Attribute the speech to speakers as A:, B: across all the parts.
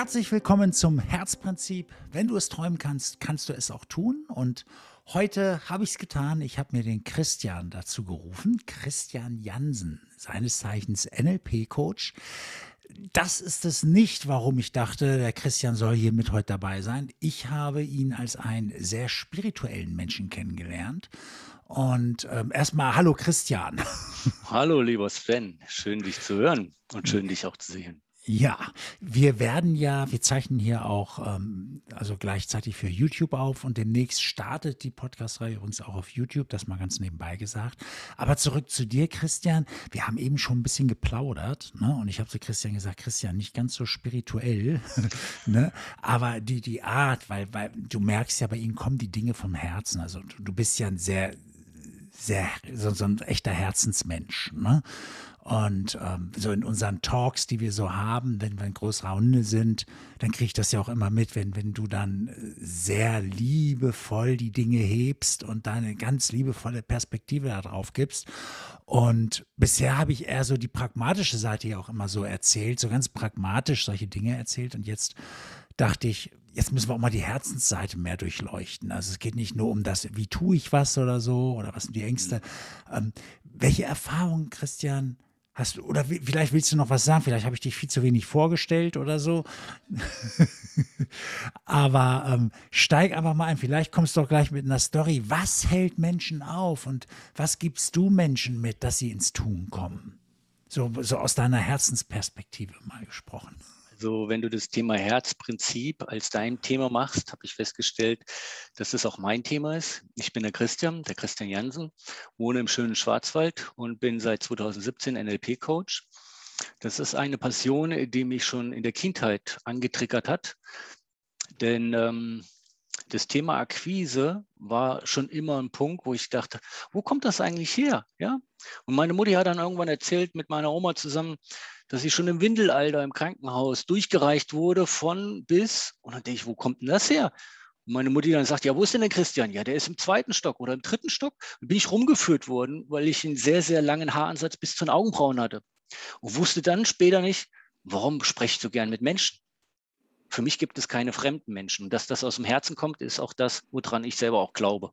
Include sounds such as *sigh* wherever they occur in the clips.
A: Herzlich willkommen zum Herzprinzip. Wenn du es träumen kannst, kannst du es auch tun. Und heute habe ich es getan. Ich habe mir den Christian dazu gerufen. Christian Jansen, seines Zeichens NLP-Coach. Das ist es nicht, warum ich dachte, der Christian soll hier mit heute dabei sein. Ich habe ihn als einen sehr spirituellen Menschen kennengelernt. Und ähm, erstmal Hallo Christian.
B: Hallo lieber Sven, schön dich zu hören und schön dich auch zu sehen.
A: Ja, wir werden ja, wir zeichnen hier auch ähm, also gleichzeitig für YouTube auf und demnächst startet die Podcast-Reihe uns auch auf YouTube, das mal ganz nebenbei gesagt. Aber zurück zu dir, Christian. Wir haben eben schon ein bisschen geplaudert, ne? Und ich habe zu Christian gesagt, Christian, nicht ganz so spirituell, *laughs* ne? Aber die, die Art, weil, weil du merkst ja, bei ihm kommen die Dinge vom Herzen. Also du, du bist ja ein sehr, sehr, so, so ein echter Herzensmensch, ne? Und ähm, so in unseren Talks, die wir so haben, wenn wir in größerer Runde sind, dann kriege ich das ja auch immer mit, wenn, wenn du dann äh, sehr liebevoll die Dinge hebst und deine ganz liebevolle Perspektive darauf gibst. Und bisher habe ich eher so die pragmatische Seite ja auch immer so erzählt, so ganz pragmatisch solche Dinge erzählt. Und jetzt dachte ich, jetzt müssen wir auch mal die Herzensseite mehr durchleuchten. Also es geht nicht nur um das, wie tue ich was oder so, oder was sind die Ängste. Ähm, welche Erfahrungen, Christian, Hast du, oder vielleicht willst du noch was sagen, vielleicht habe ich dich viel zu wenig vorgestellt oder so. *laughs* Aber ähm, steig einfach mal ein, vielleicht kommst du doch gleich mit einer Story. Was hält Menschen auf und was gibst du Menschen mit, dass sie ins Tun kommen? So, so aus deiner Herzensperspektive mal gesprochen.
B: Also wenn du das Thema Herzprinzip als dein Thema machst, habe ich festgestellt, dass das auch mein Thema ist. Ich bin der Christian, der Christian Jansen, wohne im schönen Schwarzwald und bin seit 2017 NLP-Coach. Das ist eine Passion, die mich schon in der Kindheit angetriggert hat. Denn ähm, das Thema Akquise war schon immer ein Punkt, wo ich dachte, wo kommt das eigentlich her? Ja? Und meine Mutti hat dann irgendwann erzählt mit meiner Oma zusammen, dass sie schon im Windelalter im Krankenhaus durchgereicht wurde von bis. Und dann denke ich, wo kommt denn das her? Und meine Mutti dann sagt, ja, wo ist denn der Christian? Ja, der ist im zweiten Stock oder im dritten Stock. Dann bin ich rumgeführt worden, weil ich einen sehr, sehr langen Haaransatz bis zu den Augenbrauen hatte. Und wusste dann später nicht, warum spreche ich so gern mit Menschen? Für mich gibt es keine fremden Menschen. Dass das aus dem Herzen kommt, ist auch das, woran ich selber auch glaube.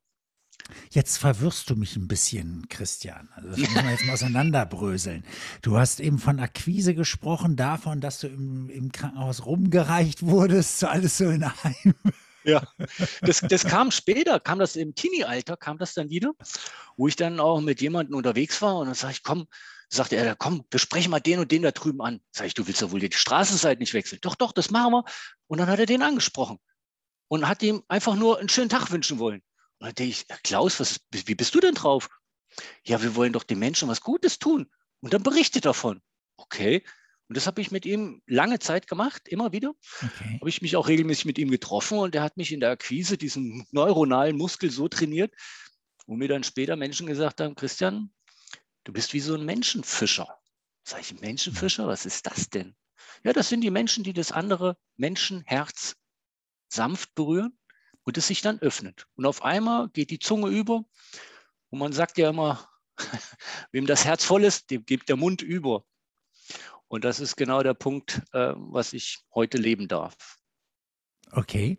A: Jetzt verwirrst du mich ein bisschen, Christian. Also das müssen wir jetzt mal auseinanderbröseln. Du hast eben von Akquise gesprochen, davon, dass du im, im Krankenhaus rumgereicht wurdest, so alles so in einem.
B: Ja, *laughs* das, das kam später, kam das im Teenie-Alter, kam das dann wieder, wo ich dann auch mit jemandem unterwegs war und dann sage ich, komm, sagte er, komm, wir sprechen mal den und den da drüben an. Sag ich, du willst ja wohl die Straßenseite nicht wechseln. Doch, doch, das machen wir. Und dann hat er den angesprochen und hat ihm einfach nur einen schönen Tag wünschen wollen. Und dann denke ich, Klaus, was, wie bist du denn drauf? Ja, wir wollen doch den Menschen was Gutes tun. Und dann berichtet davon. Okay. Und das habe ich mit ihm lange Zeit gemacht, immer wieder. Okay. Habe ich mich auch regelmäßig mit ihm getroffen und er hat mich in der Akquise, diesen neuronalen Muskel so trainiert, wo mir dann später Menschen gesagt haben, Christian, du bist wie so ein Menschenfischer. Sag ich, Menschenfischer, was ist das denn? Ja, das sind die Menschen, die das andere Menschenherz sanft berühren und es sich dann öffnet. Und auf einmal geht die Zunge über und man sagt ja immer, *laughs* wem das Herz voll ist, dem gibt der Mund über. Und das ist genau der Punkt, äh, was ich heute leben darf.
A: Okay.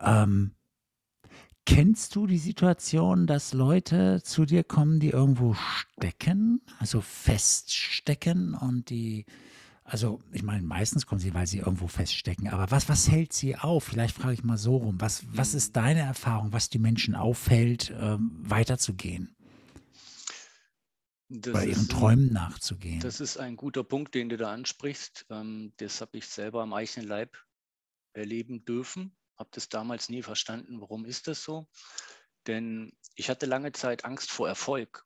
A: Ähm, kennst du die Situation, dass Leute zu dir kommen, die irgendwo stecken, also feststecken und die also, ich meine, meistens kommen sie, weil sie irgendwo feststecken. Aber was, was hält sie auf? Vielleicht frage ich mal so rum. Was, was ist deine Erfahrung, was die Menschen aufhält, ähm, weiterzugehen? Das bei ihren ist, Träumen nachzugehen.
B: Das ist ein guter Punkt, den du da ansprichst. Ähm, das habe ich selber am eigenen Leib erleben dürfen. Habe das damals nie verstanden, warum ist das so? Denn ich hatte lange Zeit Angst vor Erfolg.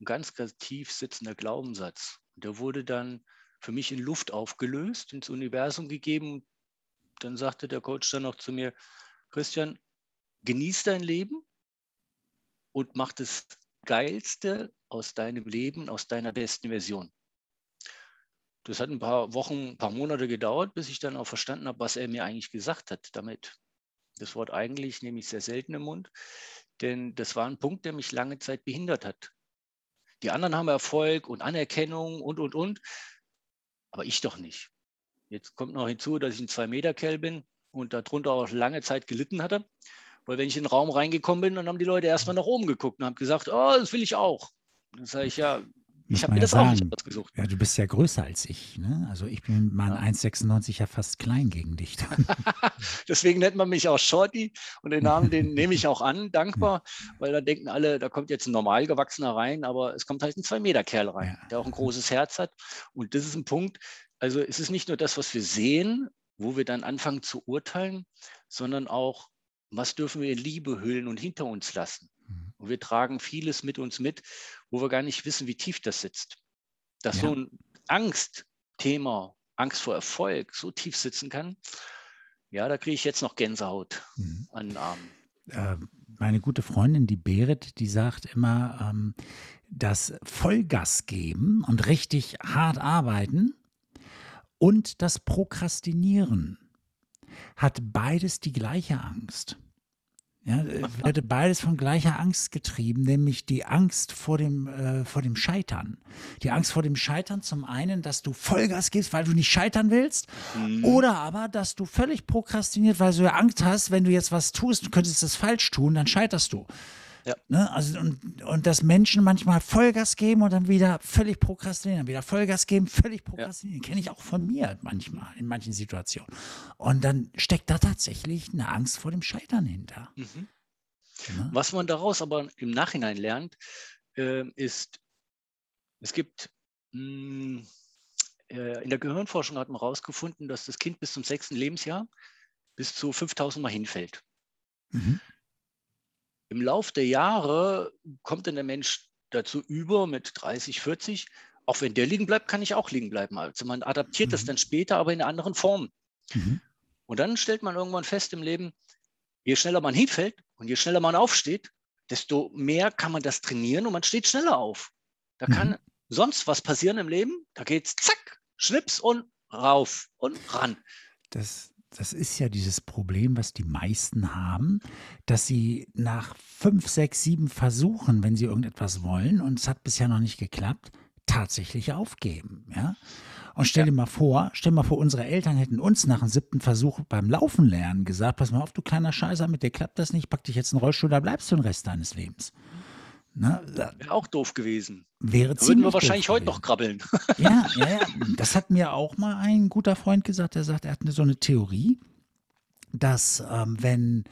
B: Ein ganz, ganz tief sitzender Glaubenssatz. Der wurde dann für mich in Luft aufgelöst, ins Universum gegeben. Dann sagte der Coach dann noch zu mir, Christian, genieß dein Leben und mach das Geilste aus deinem Leben, aus deiner besten Version. Das hat ein paar Wochen, ein paar Monate gedauert, bis ich dann auch verstanden habe, was er mir eigentlich gesagt hat damit. Das Wort eigentlich nehme ich sehr selten im Mund, denn das war ein Punkt, der mich lange Zeit behindert hat. Die anderen haben Erfolg und Anerkennung und, und, und aber ich doch nicht. Jetzt kommt noch hinzu, dass ich ein 2-Meter-Kerl bin und darunter auch lange Zeit gelitten hatte. Weil wenn ich in den Raum reingekommen bin, dann haben die Leute erstmal nach oben geguckt und haben gesagt, oh, das will ich auch. Dann sage ich, ja, ich habe mir ja das sagen. auch nicht ausgesucht.
A: Ja, du bist ja größer als ich. Ne? Also ich bin mit meinen ja. 1,96 ja fast klein gegen dich. *laughs* *laughs*
B: Deswegen nennt man mich auch Shorty und den Namen, den nehme ich auch an, dankbar, weil da denken alle, da kommt jetzt ein normal gewachsener rein, aber es kommt halt ein 2-Meter-Kerl rein, ja. der auch ein großes Herz hat. Und das ist ein Punkt, also es ist nicht nur das, was wir sehen, wo wir dann anfangen zu urteilen, sondern auch, was dürfen wir in Liebe hüllen und hinter uns lassen. Mhm. Und wir tragen vieles mit uns mit, wo wir gar nicht wissen, wie tief das sitzt. Dass ja. so ein Angstthema, Angst vor Erfolg so tief sitzen kann, ja, da kriege ich jetzt noch Gänsehaut mhm. an den Armen.
A: Äh, meine gute Freundin, die Berit, die sagt immer, ähm, das Vollgas geben und richtig hart arbeiten und das Prokrastinieren hat beides die gleiche Angst. Ja, äh, wird beides von gleicher Angst getrieben, nämlich die Angst vor dem, äh, vor dem Scheitern. Die Angst vor dem Scheitern zum einen, dass du Vollgas gibst, weil du nicht scheitern willst, mhm. oder aber, dass du völlig prokrastiniert, weil du ja Angst hast, wenn du jetzt was tust, du könntest das falsch tun, dann scheiterst du. Ja. Ne? Also, und, und dass Menschen manchmal Vollgas geben und dann wieder völlig prokrastinieren, wieder Vollgas geben, völlig prokrastinieren. Ja. Kenne ich auch von mir manchmal, in manchen Situationen. Und dann steckt da tatsächlich eine Angst vor dem Scheitern hinter. Mhm.
B: Ne? Was man daraus aber im Nachhinein lernt, äh, ist, es gibt mh, hm, äh, in der Gehirnforschung hat man herausgefunden, dass das Kind bis zum sechsten Lebensjahr bis zu 5000 Mal hinfällt. Mhm. Im Lauf der Jahre kommt dann der Mensch dazu über mit 30, 40. Auch wenn der liegen bleibt, kann ich auch liegen bleiben. Also man adaptiert mhm. das dann später, aber in anderen Form. Mhm. Und dann stellt man irgendwann fest im Leben, je schneller man hinfällt und je schneller man aufsteht, desto mehr kann man das trainieren und man steht schneller auf. Da mhm. kann sonst was passieren im Leben. Da geht es zack, schnips und rauf und ran.
A: Das, das ist ja dieses Problem, was die meisten haben, dass sie nach fünf, sechs, sieben Versuchen, wenn sie irgendetwas wollen und es hat bisher noch nicht geklappt, tatsächlich aufgeben. Ja? Und stell dir mal vor, stell dir mal vor, unsere Eltern hätten uns nach dem siebten Versuch beim Laufen lernen gesagt, pass mal auf, du kleiner Scheißer, mit dir klappt das nicht, pack dich jetzt in den Rollstuhl, da bleibst du den Rest deines Lebens.
B: Ne? Wäre auch doof gewesen.
A: Wäre
B: da würden wir wahrscheinlich heute noch krabbeln.
A: Ja, ja, *laughs* ja. Das hat mir auch mal ein guter Freund gesagt. Der sagt, er hat so eine Theorie, dass ähm, wenn,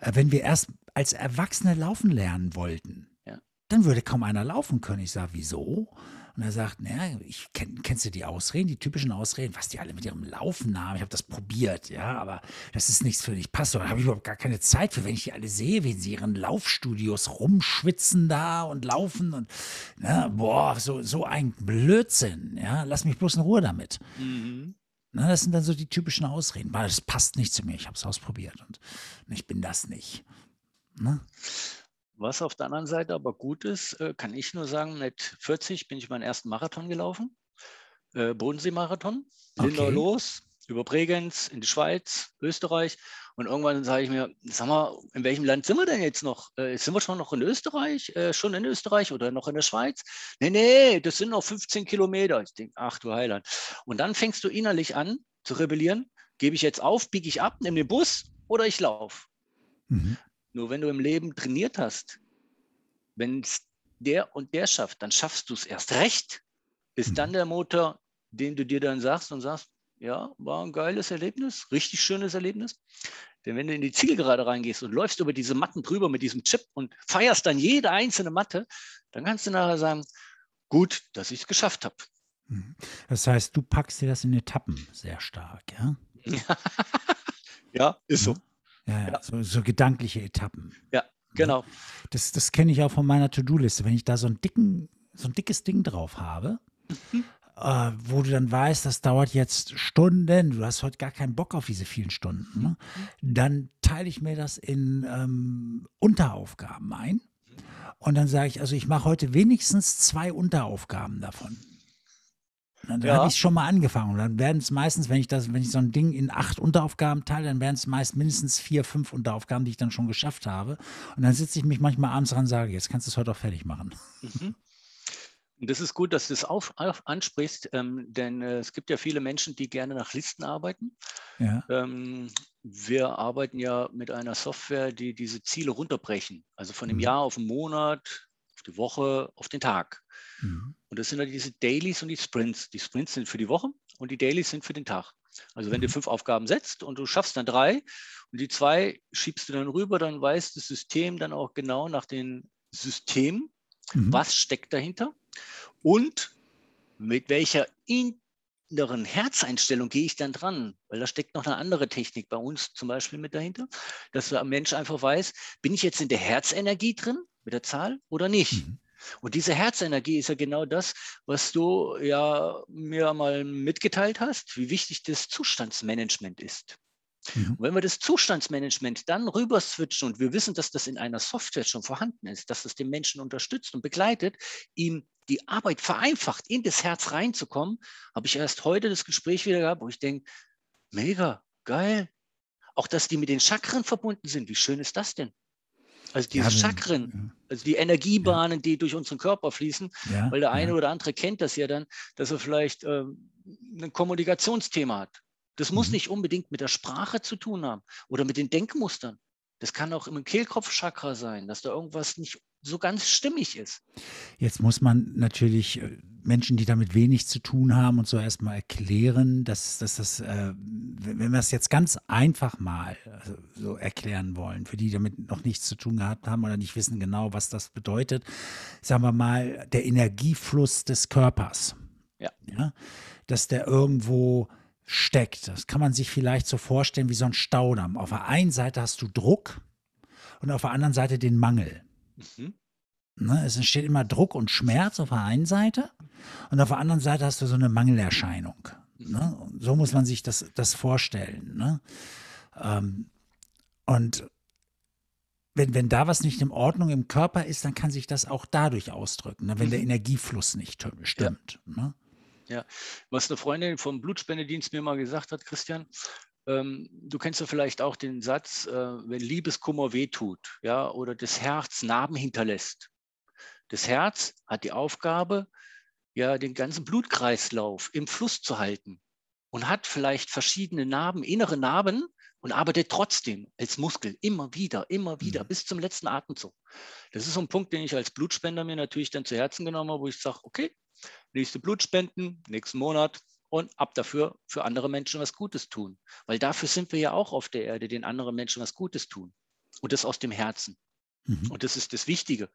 A: äh, wenn wir erst als Erwachsene laufen lernen wollten, ja. dann würde kaum einer laufen können. Ich sage, wieso? Und er sagt, naja, ich kenn, kennst du die Ausreden, die typischen Ausreden, was die alle mit ihrem Laufen haben? Ich habe das probiert, ja, aber das ist nichts für dich. Passt doch, da habe ich überhaupt gar keine Zeit für, wenn ich die alle sehe, wie sie ihren Laufstudios rumschwitzen da und laufen und ne, boah, so, so ein Blödsinn, ja, lass mich bloß in Ruhe damit. Mhm. Na, das sind dann so die typischen Ausreden, weil das passt nicht zu mir, ich habe es ausprobiert und ich bin das nicht. Ne?
B: Was auf der anderen Seite aber gut ist, äh, kann ich nur sagen, mit 40 bin ich meinen ersten Marathon gelaufen, äh, Bodensee-Marathon, Lindau okay. los, über Bregenz in die Schweiz, Österreich. Und irgendwann sage ich mir, sag mal, in welchem Land sind wir denn jetzt noch? Äh, sind wir schon noch in Österreich? Äh, schon in Österreich oder noch in der Schweiz? Nee, nee, das sind noch 15 Kilometer. Ich denke, ach du Heiland. Und dann fängst du innerlich an zu rebellieren. Gebe ich jetzt auf, biege ich ab, nehme den Bus oder ich laufe. Mhm. Nur wenn du im Leben trainiert hast, wenn es der und der schafft, dann schaffst du es erst recht. Ist dann mhm. der Motor, den du dir dann sagst und sagst, ja, war ein geiles Erlebnis, richtig schönes Erlebnis. Denn wenn du in die Zielgerade reingehst und läufst über diese Matten drüber mit diesem Chip und feierst dann jede einzelne Matte, dann kannst du nachher sagen, gut, dass ich es geschafft habe.
A: Mhm. Das heißt, du packst dir das in Etappen sehr stark, ja? *laughs*
B: ja, ist so.
A: Ja, ja. So, so, gedankliche Etappen.
B: Ja, genau.
A: Das, das kenne ich auch von meiner To-Do-Liste. Wenn ich da so, einen dicken, so ein dickes Ding drauf habe, mhm. äh, wo du dann weißt, das dauert jetzt Stunden, du hast heute gar keinen Bock auf diese vielen Stunden, ne? Mhm. dann teile ich mir das in ähm, Unteraufgaben ein. Und dann sage ich, also ich mache heute wenigstens zwei Unteraufgaben davon. Dann ja. habe ich schon mal angefangen. Und dann werden es meistens, wenn ich das, wenn ich so ein Ding in acht Unteraufgaben teile, dann werden es meist mindestens vier, fünf Unteraufgaben, die ich dann schon geschafft habe. Und dann sitze ich mich manchmal abends dran und sage, jetzt kannst du es heute auch fertig machen. Mhm. *laughs*
B: Das ist gut, dass du es auf, auf ansprichst, ähm, denn äh, es gibt ja viele Menschen, die gerne nach Listen arbeiten. Ja. Ähm, wir arbeiten ja mit einer Software, die diese Ziele runterbrechen, also von dem mhm. Jahr auf den Monat, die Woche, auf den Tag. Mhm. Und das sind ja diese Dailies und die Sprints. Die Sprints sind für die Woche und die Dailies sind für den Tag. Also wenn mhm. du fünf Aufgaben setzt und du schaffst dann drei und die zwei schiebst du dann rüber, dann weiß das System dann auch genau nach den Systemen, mhm. was steckt dahinter und mit welcher inneren Herzeinstellung gehe ich dann dran? Weil da steckt noch eine andere Technik bei uns zum Beispiel mit dahinter, dass der Mensch einfach weiß, bin ich jetzt in der Herzenergie drin mit der Zahl oder nicht? Mhm. Und diese Herzenergie ist ja genau das, was du ja mir mal mitgeteilt hast, wie wichtig das Zustandsmanagement ist. Mhm. Und wenn wir das Zustandsmanagement dann rüber switchen und wir wissen, dass das in einer Software schon vorhanden ist, dass es den Menschen unterstützt und begleitet, ihm die Arbeit vereinfacht, in das Herz reinzukommen, habe ich erst heute das Gespräch wieder gehabt, wo ich denke, mega, geil. Auch dass die mit den Chakren verbunden sind, wie schön ist das denn? Also diese ja, Chakren, also die Energiebahnen, ja. die durch unseren Körper fließen, ja, weil der eine oder andere kennt das ja dann, dass er vielleicht ähm, ein Kommunikationsthema hat. Das muss mhm. nicht unbedingt mit der Sprache zu tun haben oder mit den Denkmustern. Das kann auch im Kehlkopfchakra sein, dass da irgendwas nicht so ganz stimmig ist.
A: Jetzt muss man natürlich äh, Menschen, die damit wenig zu tun haben und so erstmal erklären, dass, dass das, äh, wenn wir das jetzt ganz einfach mal also so erklären wollen, für die damit noch nichts zu tun gehabt haben oder nicht wissen genau, was das bedeutet, sagen wir mal, der Energiefluss des Körpers. Ja. ja dass der irgendwo steckt. Das kann man sich vielleicht so vorstellen wie so ein Staudamm. Auf der einen Seite hast du Druck und auf der anderen Seite den Mangel. Mhm. Ne, es entsteht immer Druck und Schmerz auf der einen Seite und auf der anderen Seite hast du so eine Mangelerscheinung. Ne? So muss man sich das, das vorstellen. Ne? Ähm, und wenn, wenn da was nicht in Ordnung im Körper ist, dann kann sich das auch dadurch ausdrücken, ne? wenn der mhm. Energiefluss nicht stimmt. Ja. Ne?
B: Ja, was eine Freundin vom Blutspendedienst mir mal gesagt hat, Christian, ähm, du kennst ja vielleicht auch den Satz, äh, wenn Liebeskummer wehtut, ja, oder das Herz Narben hinterlässt. Das Herz hat die Aufgabe, ja, den ganzen Blutkreislauf im Fluss zu halten und hat vielleicht verschiedene Narben, innere Narben und arbeitet trotzdem als Muskel immer wieder, immer wieder mhm. bis zum letzten Atemzug. Das ist so ein Punkt, den ich als Blutspender mir natürlich dann zu Herzen genommen habe, wo ich sage, okay, nächste Blutspenden, nächsten Monat und ab dafür für andere Menschen was Gutes tun. Weil dafür sind wir ja auch auf der Erde, den anderen Menschen was Gutes tun. Und das aus dem Herzen. Mhm. Und das ist das Wichtige.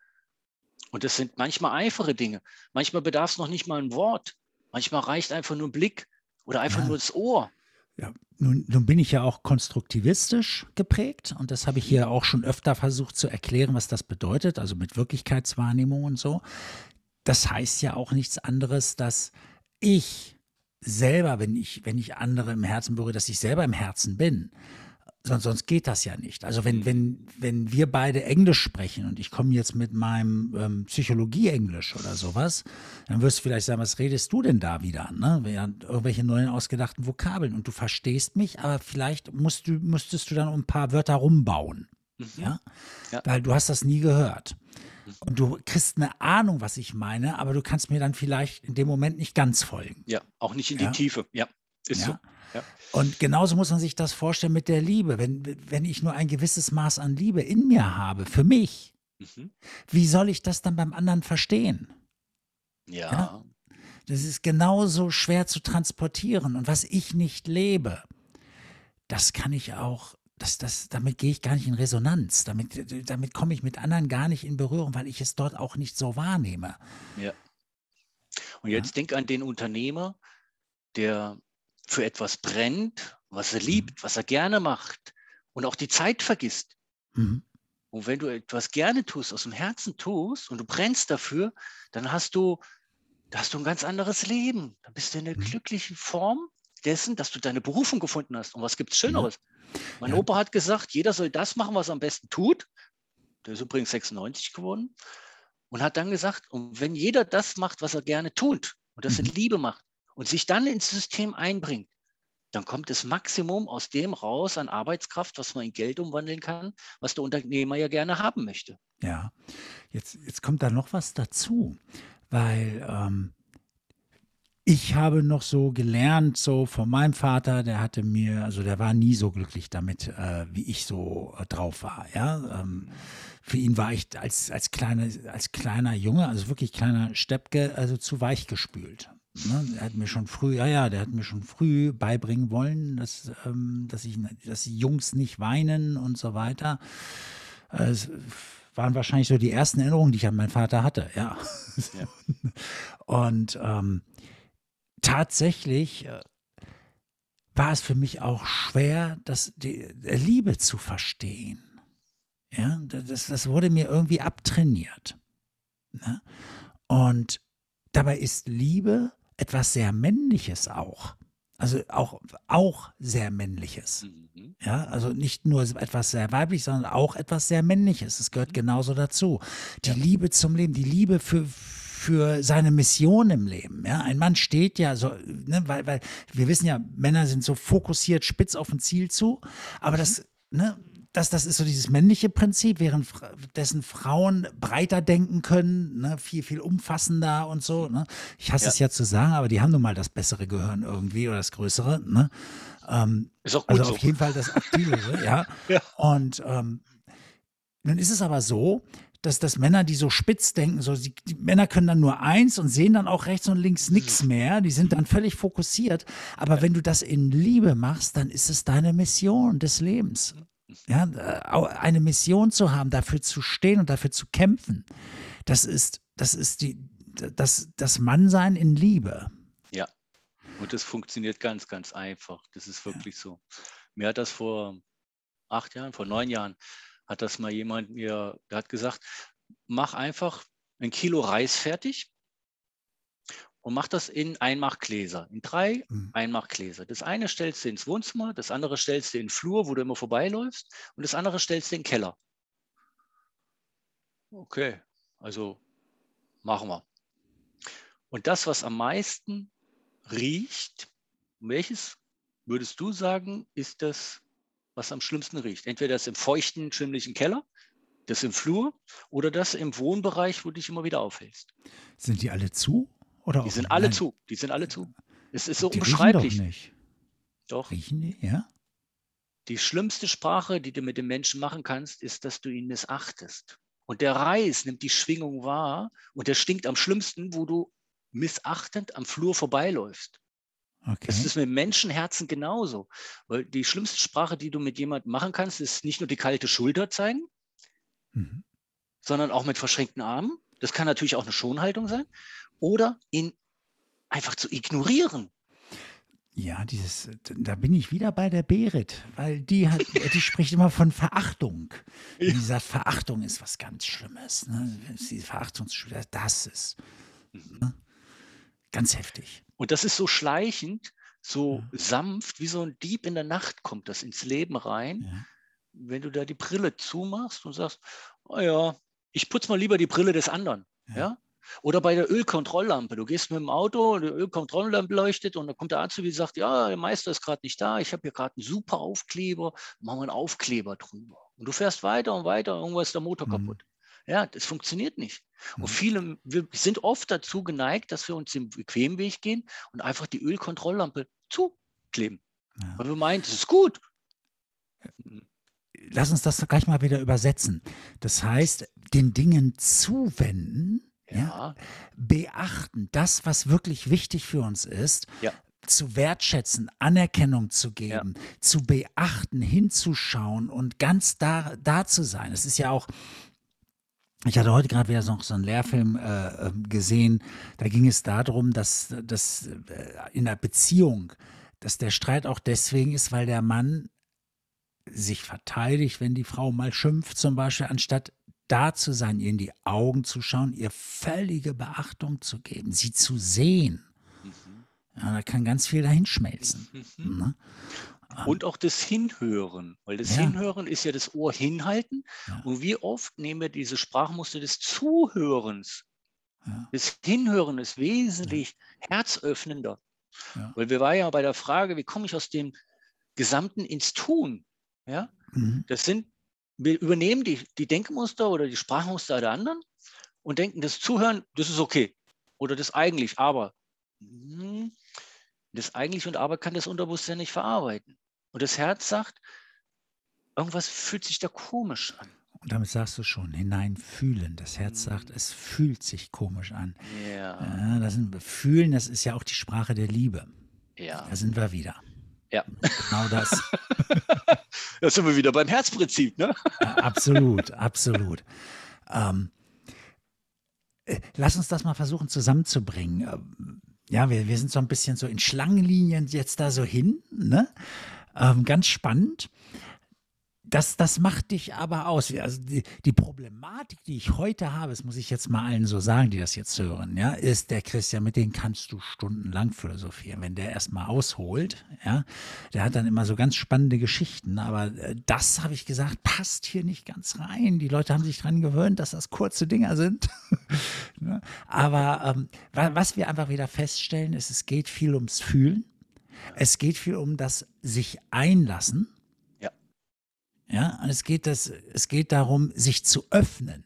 B: Und das sind manchmal einfache Dinge. Manchmal bedarf es noch nicht mal ein Wort. Manchmal reicht einfach nur ein Blick oder einfach ja. nur das Ohr.
A: Ja, nun, nun, bin ich ja auch konstruktivistisch geprägt und das habe ich hier auch schon öfter versucht zu erklären, was das bedeutet, also mit Wirklichkeitswahrnehmung und so das heißt ja auch nichts anderes, dass ich selber, wenn ich, wenn ich andere im Herzen berühre, dass ich selber im Herzen bin. Sonst, sonst geht das ja nicht. Also wenn, wenn, wenn wir beide Englisch sprechen und ich komme jetzt mit meinem ähm, Psychologie-Englisch oder sowas, dann wirst du vielleicht sagen, was redest du denn da wieder? Ne? Irgendwelche neuen ausgedachten Vokabeln und du verstehst mich, aber vielleicht musst du, müsstest du dann ein paar Wörter rumbauen. Mhm. Ja? ja? Weil du hast das nie gehört. Und du kriegst eine Ahnung, was ich meine, aber du kannst mir dann vielleicht in dem Moment nicht ganz folgen.
B: Ja, auch nicht in die ja. Tiefe. Ja, ist ja. so. Ja.
A: Und genauso muss man sich das vorstellen mit der Liebe. Wenn, wenn ich nur ein gewisses Maß an Liebe in mir habe, für mich, mhm. wie soll ich das dann beim anderen verstehen?
B: Ja. ja.
A: Das ist genauso schwer zu transportieren. Und was ich nicht lebe, das kann ich auch das, das, damit gehe ich gar nicht in Resonanz. Damit, damit komme ich mit anderen gar nicht in Berührung, weil ich es dort auch nicht so wahrnehme.
B: Ja. Und jetzt ja. denk an den Unternehmer, der für etwas brennt, was er liebt, mhm. was er gerne macht und auch die Zeit vergisst. Mhm. Und wenn du etwas gerne tust, aus dem Herzen tust und du brennst dafür, dann hast du, hast du ein ganz anderes Leben. Dann bist du in einer mhm. glücklichen Form dessen, dass du deine Berufung gefunden hast. Und was gibt es Schöneres? Ja. Mein ja. Opa hat gesagt, jeder soll das machen, was er am besten tut. Der ist übrigens 96 geworden. Und hat dann gesagt, und wenn jeder das macht, was er gerne tut und das mhm. in Liebe macht und sich dann ins System einbringt, dann kommt das Maximum aus dem raus an Arbeitskraft, was man in Geld umwandeln kann, was der Unternehmer ja gerne haben möchte.
A: Ja, jetzt, jetzt kommt da noch was dazu. weil ähm, ich habe noch so gelernt, so von meinem Vater, der hatte mir, also der war nie so glücklich damit, äh, wie ich so äh, drauf war. Ja, ähm, für ihn war ich als, als, kleine, als kleiner Junge, also wirklich kleiner Steppke, also zu weich gespült. Ne? Er hat mir schon früh, ja, ja, der hat mir schon früh beibringen wollen, dass, ähm, dass, ich, dass die Jungs nicht weinen und so weiter. Es waren wahrscheinlich so die ersten Erinnerungen, die ich an meinen Vater hatte, ja. ja. *laughs* Und ähm, tatsächlich äh, war es für mich auch schwer, das, die, Liebe zu verstehen. Ja, das, das wurde mir irgendwie abtrainiert. Ne? Und dabei ist Liebe etwas sehr Männliches auch. Also auch, auch sehr Männliches. Mhm. Ja, also nicht nur etwas sehr weiblich, sondern auch etwas sehr Männliches. Es gehört mhm. genauso dazu. Die ja. Liebe zum Leben, die Liebe für, für seine Mission im Leben. Ja, ein Mann steht ja so, ne, weil, weil wir wissen ja, Männer sind so fokussiert, spitz auf ein Ziel zu, aber das, ne, das, das ist so dieses männliche Prinzip, während dessen Frauen breiter denken können, ne, viel, viel umfassender und so. Ne? Ich hasse ja. es ja zu sagen, aber die haben nun mal das bessere Gehirn irgendwie oder das größere. Ne? Ähm, ist auch gut also auf jeden Fall das aktivere, *laughs* ja. ja. Und ähm, nun ist es aber so, dass, dass Männer, die so spitz denken, so die, die, Männer können dann nur eins und sehen dann auch rechts und links nichts mehr. Die sind dann völlig fokussiert. Aber wenn du das in Liebe machst, dann ist es deine Mission des Lebens. Ja, äh, eine Mission zu haben, dafür zu stehen und dafür zu kämpfen, das ist, das ist die, das, das Mannsein in Liebe.
B: Ja, und das funktioniert ganz, ganz einfach. Das ist wirklich ja. so. Mir hat das vor acht Jahren, vor neun Jahren, hat das mal jemand mir, der hat gesagt, mach einfach ein Kilo Reis fertig und mach das in Einmachgläser, in drei mhm. Einmachgläser. Das eine stellst du ins Wohnzimmer, das andere stellst du in den Flur, wo du immer vorbeiläufst, und das andere stellst du in den Keller. Okay, also machen wir. Und das, was am meisten riecht, welches würdest du sagen, ist das, was am schlimmsten riecht? Entweder das im feuchten, schimmlichen Keller, das im Flur oder das im Wohnbereich, wo du dich immer wieder aufhältst.
A: Sind die alle zu? Oder
B: die sind alle Nein. zu. Die sind alle zu. Es ist so die unbeschreiblich.
A: Riechen doch nicht.
B: Doch.
A: Riechen die, ja?
B: Die schlimmste Sprache, die du mit dem Menschen machen kannst, ist, dass du ihn missachtest. Und der Reis nimmt die Schwingung wahr und der stinkt am schlimmsten, wo du missachtend am Flur vorbeiläufst. Okay. Das ist mit Menschenherzen genauso. Weil die schlimmste Sprache, die du mit jemandem machen kannst, ist nicht nur die kalte Schulter zeigen, mhm. sondern auch mit verschränkten Armen. Das kann natürlich auch eine Schonhaltung sein oder ihn einfach zu ignorieren.
A: Ja, dieses, da bin ich wieder bei der Berit, weil die hat, *laughs* die spricht immer von Verachtung. Ja. Die sagt, Verachtung ist was ganz Schlimmes. Ne? Die Verachtung, das ist ne? Ganz heftig.
B: Und das ist so schleichend, so ja. sanft, wie so ein Dieb in der Nacht kommt das ins Leben rein. Ja. Wenn du da die Brille zumachst und sagst, oh ja, ich putze mal lieber die Brille des anderen. Ja. Oder bei der Ölkontrolllampe. Du gehst mit dem Auto, die Ölkontrolllampe leuchtet und dann kommt der Azubi und sagt, ja, der Meister ist gerade nicht da, ich habe hier gerade einen super Aufkleber, machen wir einen Aufkleber drüber. Und du fährst weiter und weiter, irgendwann ist der Motor mhm. kaputt. Ja, das funktioniert nicht. Mhm. Und viele, wir sind oft dazu geneigt, dass wir uns den bequemen Weg gehen und einfach die Ölkontrolllampe zukleben. Ja. Weil wir meinen, das ist gut.
A: Lass uns das gleich mal wieder übersetzen. Das heißt, den Dingen zuwenden, ja. Beachten, das, was wirklich wichtig für uns ist, ja. zu wertschätzen, Anerkennung zu geben, ja. zu beachten, hinzuschauen und ganz da, da zu sein. Es ist ja auch, ich hatte heute gerade wieder noch so einen Lehrfilm äh, ähm, gesehen, da ging es darum, dass, dass äh, in der Beziehung, dass der Streit auch deswegen ist, weil der Mann sich verteidigt, wenn die Frau mal schimpft zum Beispiel, anstatt da zu sein, ihr in die Augen zu schauen, ihr völlige Beachtung zu geben, sie zu sehen. Mhm. Ja, da kann ganz viel dahin schmelzen. *laughs*
B: Ne? Und auch das Hinhören, weil das ja. Hinhören ist ja das Ohr hinhalten. Ja. Und wie oft nehmen wir diese Sprachmuster des Zuhörens? Ja. Das Hinhören ist wesentlich herzöffnender. Weil wir waren ja bei der Frage, wie komme ich aus dem Gesamten ins Tun? Ja? Mhm. Das sind wir übernehmen die, die Denkmuster oder die Sprachmuster der anderen und denken, das Zuhören, das ist okay. oder das eigentlich, aber. Hm, das eigentlich und aber kann das Unterbewusstsein nicht verarbeiten. Und das Herz sagt, irgendwas fühlt sich da komisch an.
A: Und damit sagst du schon, hineinfühlen. Das Herz sagt,
B: Mhm.
A: es fühlt sich komisch an.
B: Ja,
A: das sind, fühlen, das ist ja auch die Sprache der Liebe.
B: ja.
A: Da sind wir wieder.
B: Ja. *laughs*
A: Genau das. *laughs*
B: Da sind wir wieder beim Herzprinzip, ne?
A: Ja, absolut, absolut. Ähm, äh, lass uns das mal versuchen zusammenzubringen. Ähm, ja, wir, wir sind so ein bisschen so in Schlangenlinien jetzt da so hin. Ne? Ähm, ganz spannend. Das, das macht dich aber aus. Also die, die Problematik, die ich heute habe, das muss ich jetzt mal allen so sagen, die das jetzt hören, ja, ist der Christian, mit dem kannst du stundenlang philosophieren. Wenn der erstmal ausholt, ja, der hat dann immer so ganz spannende Geschichten, aber äh, das habe ich gesagt, passt hier nicht ganz rein. Die Leute haben sich dran gewöhnt, dass das kurze Dinger sind. *laughs* Ne? aber ähm, wa- was wir einfach wieder feststellen, ist, es geht viel ums Fühlen. Es geht viel um das sich einlassen.
B: Ja.
A: Ja, und es geht, das, es geht darum, sich zu öffnen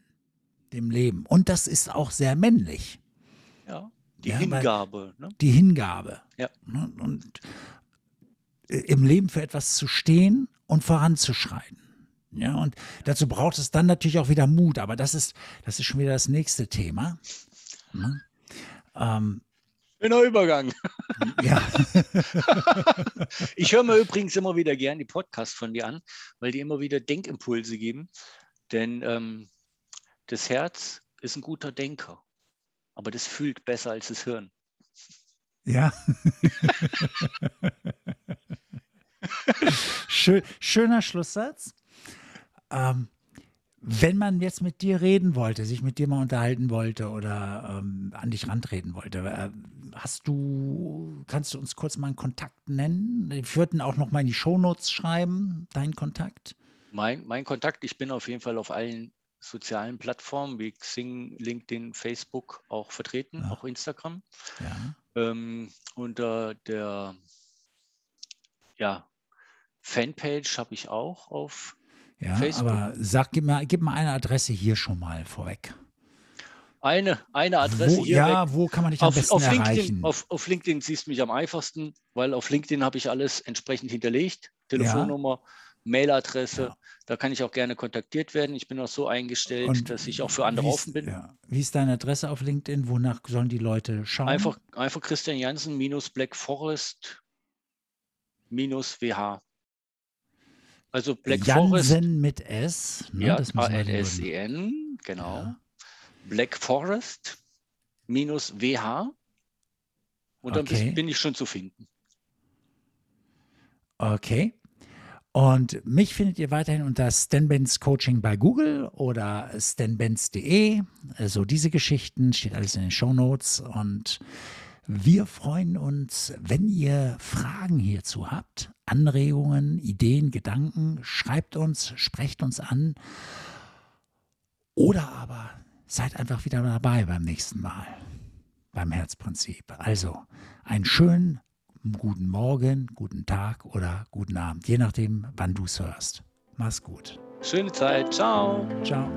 A: dem Leben. Und das ist auch sehr männlich,
B: Ja. Die
A: Ja,
B: Hingabe, ne?
A: die Hingabe.
B: Ja.
A: Ne? Und äh, im Leben für etwas zu stehen und voranzuschreiten. Ja, und dazu braucht es dann natürlich auch wieder Mut, aber das ist, das ist schon wieder das nächste Thema. Ne? Ähm,
B: Schöner Übergang.
A: ja, *laughs*
B: Ich höre mir übrigens immer wieder gern die Podcasts von dir an, weil die immer wieder Denkimpulse geben. Denn ähm, das Herz ist ein guter Denker, aber das fühlt besser als das Hirn.
A: ja. *laughs* Schön, schöner Schlusssatz. Ähm, wenn man jetzt mit dir reden wollte, sich mit dir mal unterhalten wollte oder ähm, an dich rantreten wollte, äh, hast du, kannst du uns kurz mal einen Kontakt nennen? Ich würde ihn auch noch mal in die Shownotes schreiben, deinen Kontakt.
B: Mein, mein Kontakt, ich bin auf jeden Fall auf allen sozialen Plattformen wie Xing, LinkedIn, Facebook auch vertreten,
A: Ja.
B: auch Instagram.
A: Ja.
B: Ähm, unter der ja, Fanpage habe ich auch auf
A: Ja,
B: Facebook.
A: aber sag, gib mal, gib mal eine Adresse hier schon mal vorweg.
B: eine, eine Adresse
A: Wo,
B: hier.
A: ja,
B: weg.
A: wo kann man dich am
B: Auf,
A: besten
B: auf, LinkedIn,
A: erreichen?
B: auf, auf LinkedIn siehst du mich am einfachsten, weil auf LinkedIn habe ich alles entsprechend hinterlegt. Telefonnummer, Mailadresse.
A: Ja.
B: Da kann ich auch gerne kontaktiert werden. Ich bin auch so eingestellt,
A: Und
B: dass ich auch für andere
A: ist-
B: offen bin.
A: Ja. Wie ist deine Adresse auf LinkedIn? Wonach sollen die Leute schauen?
B: Einfach, einfach Christian Jansen minus Black Forest minus WH. Also Black Forest,
A: Jansen mit S. Ne?
B: ja,
A: das wir den Leuten-
B: A-N-S-E-N, genau.
A: Ja.
B: Black Forest minus WH. Und dann
A: Okay.
B: bin ich schon zu finden.
A: Okay. Und mich findet ihr weiterhin unter Stan Benz Coaching bei Google oder stanbenz.de. Also diese Geschichten steht alles in den Shownotes. Und wir freuen uns, wenn ihr Fragen hierzu habt, Anregungen, Ideen, Gedanken, schreibt uns, sprecht uns an. Oder aber seid einfach wieder dabei beim nächsten Mal beim Herzprinzip. Also einen schönen guten Morgen, guten Tag oder guten Abend, je nachdem, wann du es hörst. Mach's gut.
B: Schöne Zeit. Ciao.
A: Ciao.